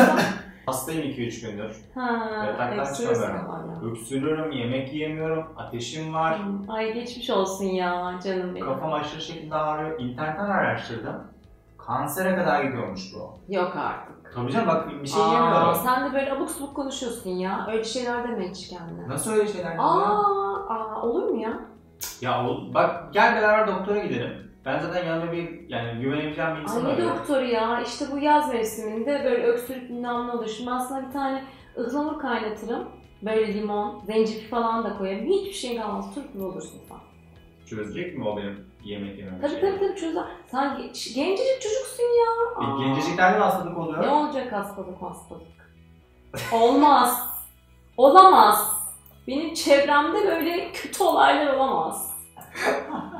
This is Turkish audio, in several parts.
Hastayım 2-3 gündür. ha, Yataktan öksürüyorsun çıkamıyorum. hala. Öksürüyorum, yemek yiyemiyorum, ateşim var. Ay geçmiş olsun ya canım benim. Kafam aşırı şekilde ağrıyor. İnternetten araştırdım. Kansere kadar gidiyormuş bu. Yok artık. Tabii canım bak bir şey Aa, yiyemiyorum. sen de böyle abuk subuk konuşuyorsun ya. Öyle şeyler deme hiç kendine. Nasıl öyle şeyler Aa, aa, olur mu ya? Ya bak gel beraber doktora gidelim. Ben zaten yanında bir yani güvenebileceğim bir insan Ay ne arıyorum. doktoru ya? İşte bu yaz mevsiminde böyle öksürük bilmem ne olur. Şimdi sana bir tane ıhlamur kaynatırım. Böyle limon, zencefil falan da koyarım. Hiçbir şey kalmaz. Türk gibi olursun sen. Çözecek mi o benim yemek yemem Tabii tabii tabii çözer. Sen ge- gencecik çocuksun ya. Aa. E, genceciklerde de hastalık oluyor. Ne olacak hastalık hastalık? Olmaz. Olamaz. Benim çevremde böyle kötü olaylar olamaz.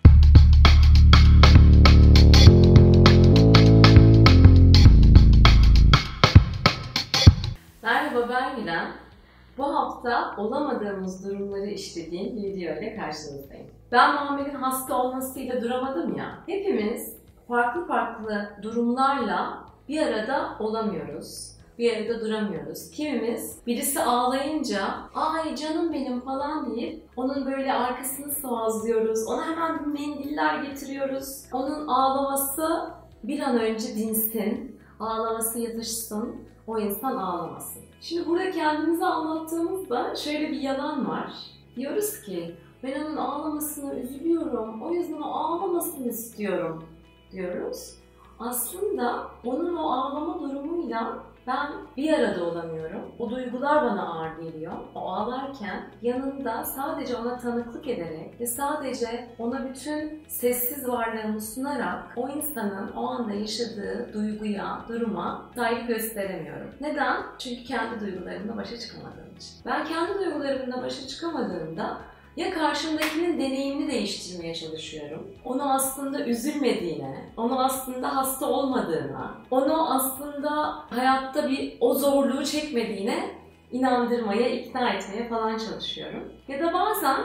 Bu hafta olamadığımız durumları işlediğim video ile karşınızdayım. Ben Muhammed'in hasta olmasıyla duramadım ya. Hepimiz farklı farklı durumlarla bir arada olamıyoruz. Bir arada duramıyoruz. Kimimiz birisi ağlayınca ay canım benim falan deyip onun böyle arkasını sıvazlıyoruz. Ona hemen mendiller getiriyoruz. Onun ağlaması bir an önce dinsin. Ağlaması yatışsın. O insan ağlamasın. Şimdi burada kendimizi anlattığımızda şöyle bir yalan var. Diyoruz ki ben onun ağlamasına üzülüyorum. O yüzden o ağlamasını istiyorum diyoruz. Aslında onun o ağlama durumuyla ben bir arada olamıyorum. O duygular bana ağır geliyor. O ağlarken yanında sadece ona tanıklık ederek ve sadece ona bütün sessiz varlığımı sunarak o insanın o anda yaşadığı duyguya, duruma saygı gösteremiyorum. Neden? Çünkü kendi duygularımla başa çıkamadığım için. Ben kendi duygularımla başa çıkamadığımda ya karşımdakinin deneyimini değiştirmeye çalışıyorum. Onu aslında üzülmediğine, onu aslında hasta olmadığına, onu aslında hayatta bir o zorluğu çekmediğine inandırmaya, ikna etmeye falan çalışıyorum. Ya da bazen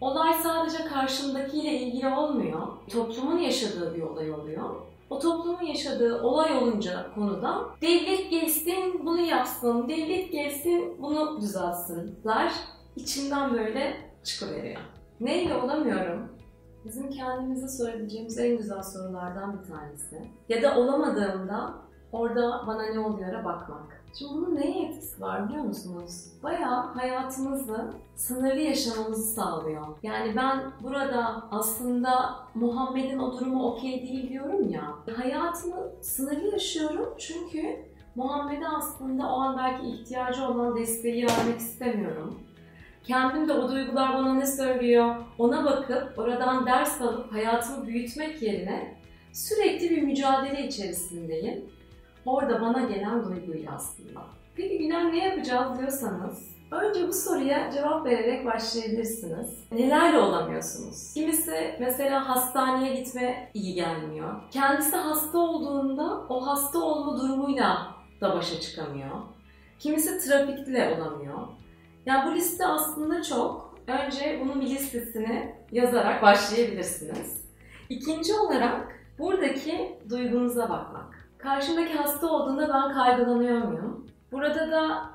olay sadece karşımdakiyle ilgili olmuyor. Toplumun yaşadığı bir olay oluyor. O toplumun yaşadığı olay olunca konuda devlet gelsin bunu yapsın, devlet gelsin bunu düzeltsinler. İçimden böyle çıkıveriyor. Neyle olamıyorum? Bizim kendimize sorabileceğimiz en güzel sorulardan bir tanesi. Ya da olamadığımda orada bana ne oluyor'a bakmak. Şimdi bunun neye etkisi var biliyor musunuz? Bayağı hayatımızı sınırlı yaşamamızı sağlıyor. Yani ben burada aslında Muhammed'in o durumu okey değil diyorum ya. Hayatımı sınırlı yaşıyorum çünkü Muhammed'e aslında o an belki ihtiyacı olan desteği vermek istemiyorum. Kendim de o duygular bana ne söylüyor ona bakıp oradan ders alıp hayatımı büyütmek yerine sürekli bir mücadele içerisindeyim. Orada bana gelen duyguyla aslında. Peki Gülen ne yapacağız diyorsanız önce bu soruya cevap vererek başlayabilirsiniz. Nelerle olamıyorsunuz? Kimisi mesela hastaneye gitme iyi gelmiyor. Kendisi hasta olduğunda o hasta olma durumuyla da başa çıkamıyor. Kimisi trafikle olamıyor. Yani bu liste aslında çok. Önce bunun bir listesini yazarak başlayabilirsiniz. İkinci olarak buradaki duygunuza bakmak. Karşımdaki hasta olduğunda ben kaygılanıyor muyum? Burada da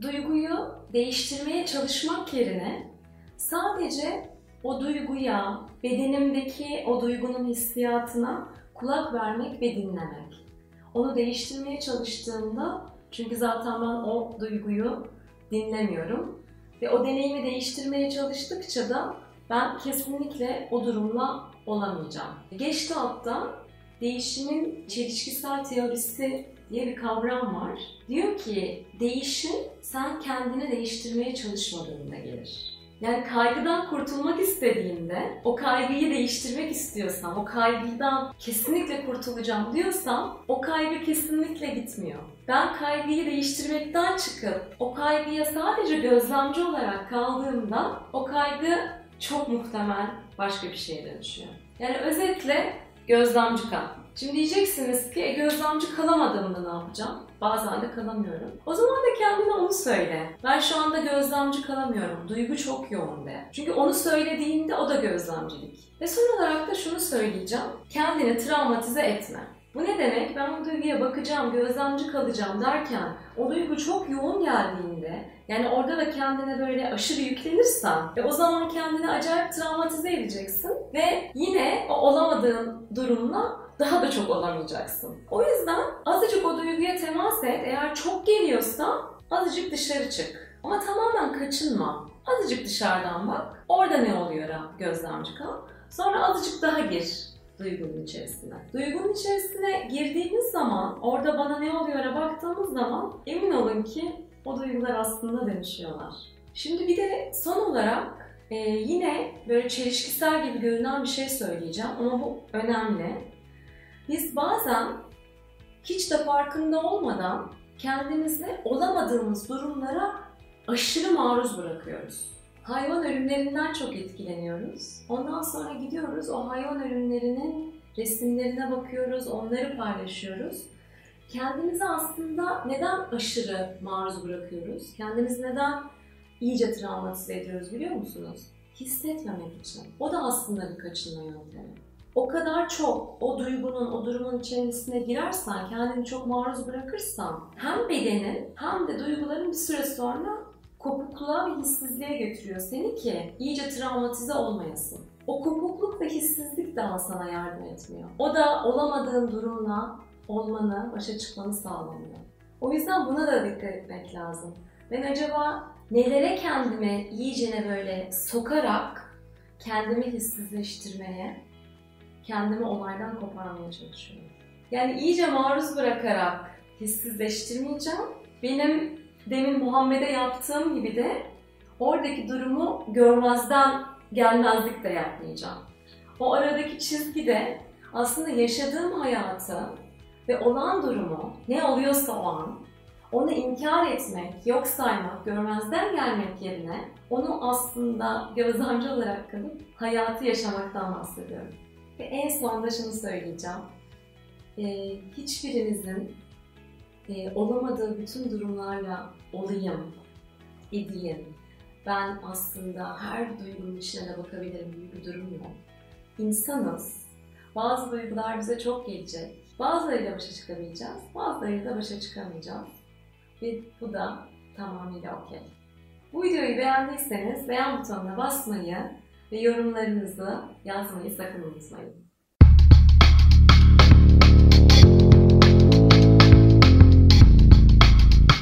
duyguyu değiştirmeye çalışmak yerine sadece o duyguya, bedenimdeki o duygunun hissiyatına kulak vermek ve dinlemek. Onu değiştirmeye çalıştığımda çünkü zaten ben o duyguyu dinlemiyorum. Ve o deneyimi değiştirmeye çalıştıkça da ben kesinlikle o durumla olamayacağım. Gestalt'ta değişimin çelişkisel teorisi diye bir kavram var. Diyor ki değişim sen kendini değiştirmeye çalışmadığında gelir. Yani kaygıdan kurtulmak istediğinde, o kaygıyı değiştirmek istiyorsam, o kaygıdan kesinlikle kurtulacağım diyorsam o kaygı kesinlikle gitmiyor. Ben kaygıyı değiştirmekten çıkıp o kaygıya sadece gözlemci olarak kaldığımda o kaygı çok muhtemel başka bir şeye dönüşüyor. Yani özetle gözlemci kal. Şimdi diyeceksiniz ki e, gözlemci kalamadığımda ne yapacağım? Bazen de kalamıyorum. O zaman da kendine onu söyle. Ben şu anda gözlemci kalamıyorum. Duygu çok yoğun de. Çünkü onu söylediğinde o da gözlemcilik. Ve son olarak da şunu söyleyeceğim. Kendini travmatize etme. Bu ne demek? Ben o duyguya bakacağım, gözlemci kalacağım derken o duygu çok yoğun geldiğinde yani orada da kendine böyle aşırı yüklenirsen ve o zaman kendini acayip travmatize edeceksin ve yine o olamadığın durumla daha da çok olamayacaksın. O yüzden azıcık o duyguya temas et. Eğer çok geliyorsa azıcık dışarı çık. Ama tamamen kaçınma. Azıcık dışarıdan bak. Orada ne oluyor gözlemci kal. Sonra azıcık daha gir duygunun içerisine. Duygunun içerisine girdiğimiz zaman, orada bana ne oluyor'a baktığımız zaman emin olun ki o duygular aslında dönüşüyorlar. Şimdi bir de son olarak e, yine böyle çelişkisel gibi görünen bir şey söyleyeceğim ama bu önemli. Biz bazen hiç de farkında olmadan kendimizi olamadığımız durumlara aşırı maruz bırakıyoruz. Hayvan ölümlerinden çok etkileniyoruz. Ondan sonra gidiyoruz o hayvan ölümlerinin resimlerine bakıyoruz, onları paylaşıyoruz. Kendimizi aslında neden aşırı maruz bırakıyoruz? Kendimizi neden iyice travmatize ediyoruz biliyor musunuz? Hissetmemek için. O da aslında bir kaçınma yöntemi. O kadar çok o duygunun, o durumun içerisine girersen, kendini çok maruz bırakırsan hem bedenin hem de duyguların bir süre sonra kopukluğa ve hissizliğe götürüyor seni ki iyice travmatize olmayasın. O kopukluk ve hissizlik daha sana yardım etmiyor. O da olamadığın durumla olmanı, başa çıkmanı sağlamıyor. O yüzden buna da dikkat etmek lazım. Ben acaba nelere kendimi iyicene böyle sokarak kendimi hissizleştirmeye, kendimi olaydan koparmaya çalışıyorum. Yani iyice maruz bırakarak hissizleştirmeyeceğim. Benim demin Muhammed'e yaptığım gibi de oradaki durumu görmezden gelmezlik de yapmayacağım. O aradaki çizgi de aslında yaşadığım hayatı ve olan durumu ne oluyorsa o an onu inkar etmek, yok saymak, görmezden gelmek yerine onu aslında gözlemci olarak kalıp hayatı yaşamaktan bahsediyorum. Ve en sonunda şunu söyleyeceğim. Ee, hiçbirinizin e, olamadığı bütün durumlarla olayım, edeyim. Ben aslında her duygunun içine de bakabilirim gibi bir durum yok. İnsanız. Bazı duygular bize çok gelecek. Bazılarıyla başa çıkamayacağız, bazılarıyla başa çıkamayacağız. Ve bu da tamamıyla okey. Bu videoyu beğendiyseniz beğen butonuna basmayı ve yorumlarınızı yazmayı sakın unutmayın.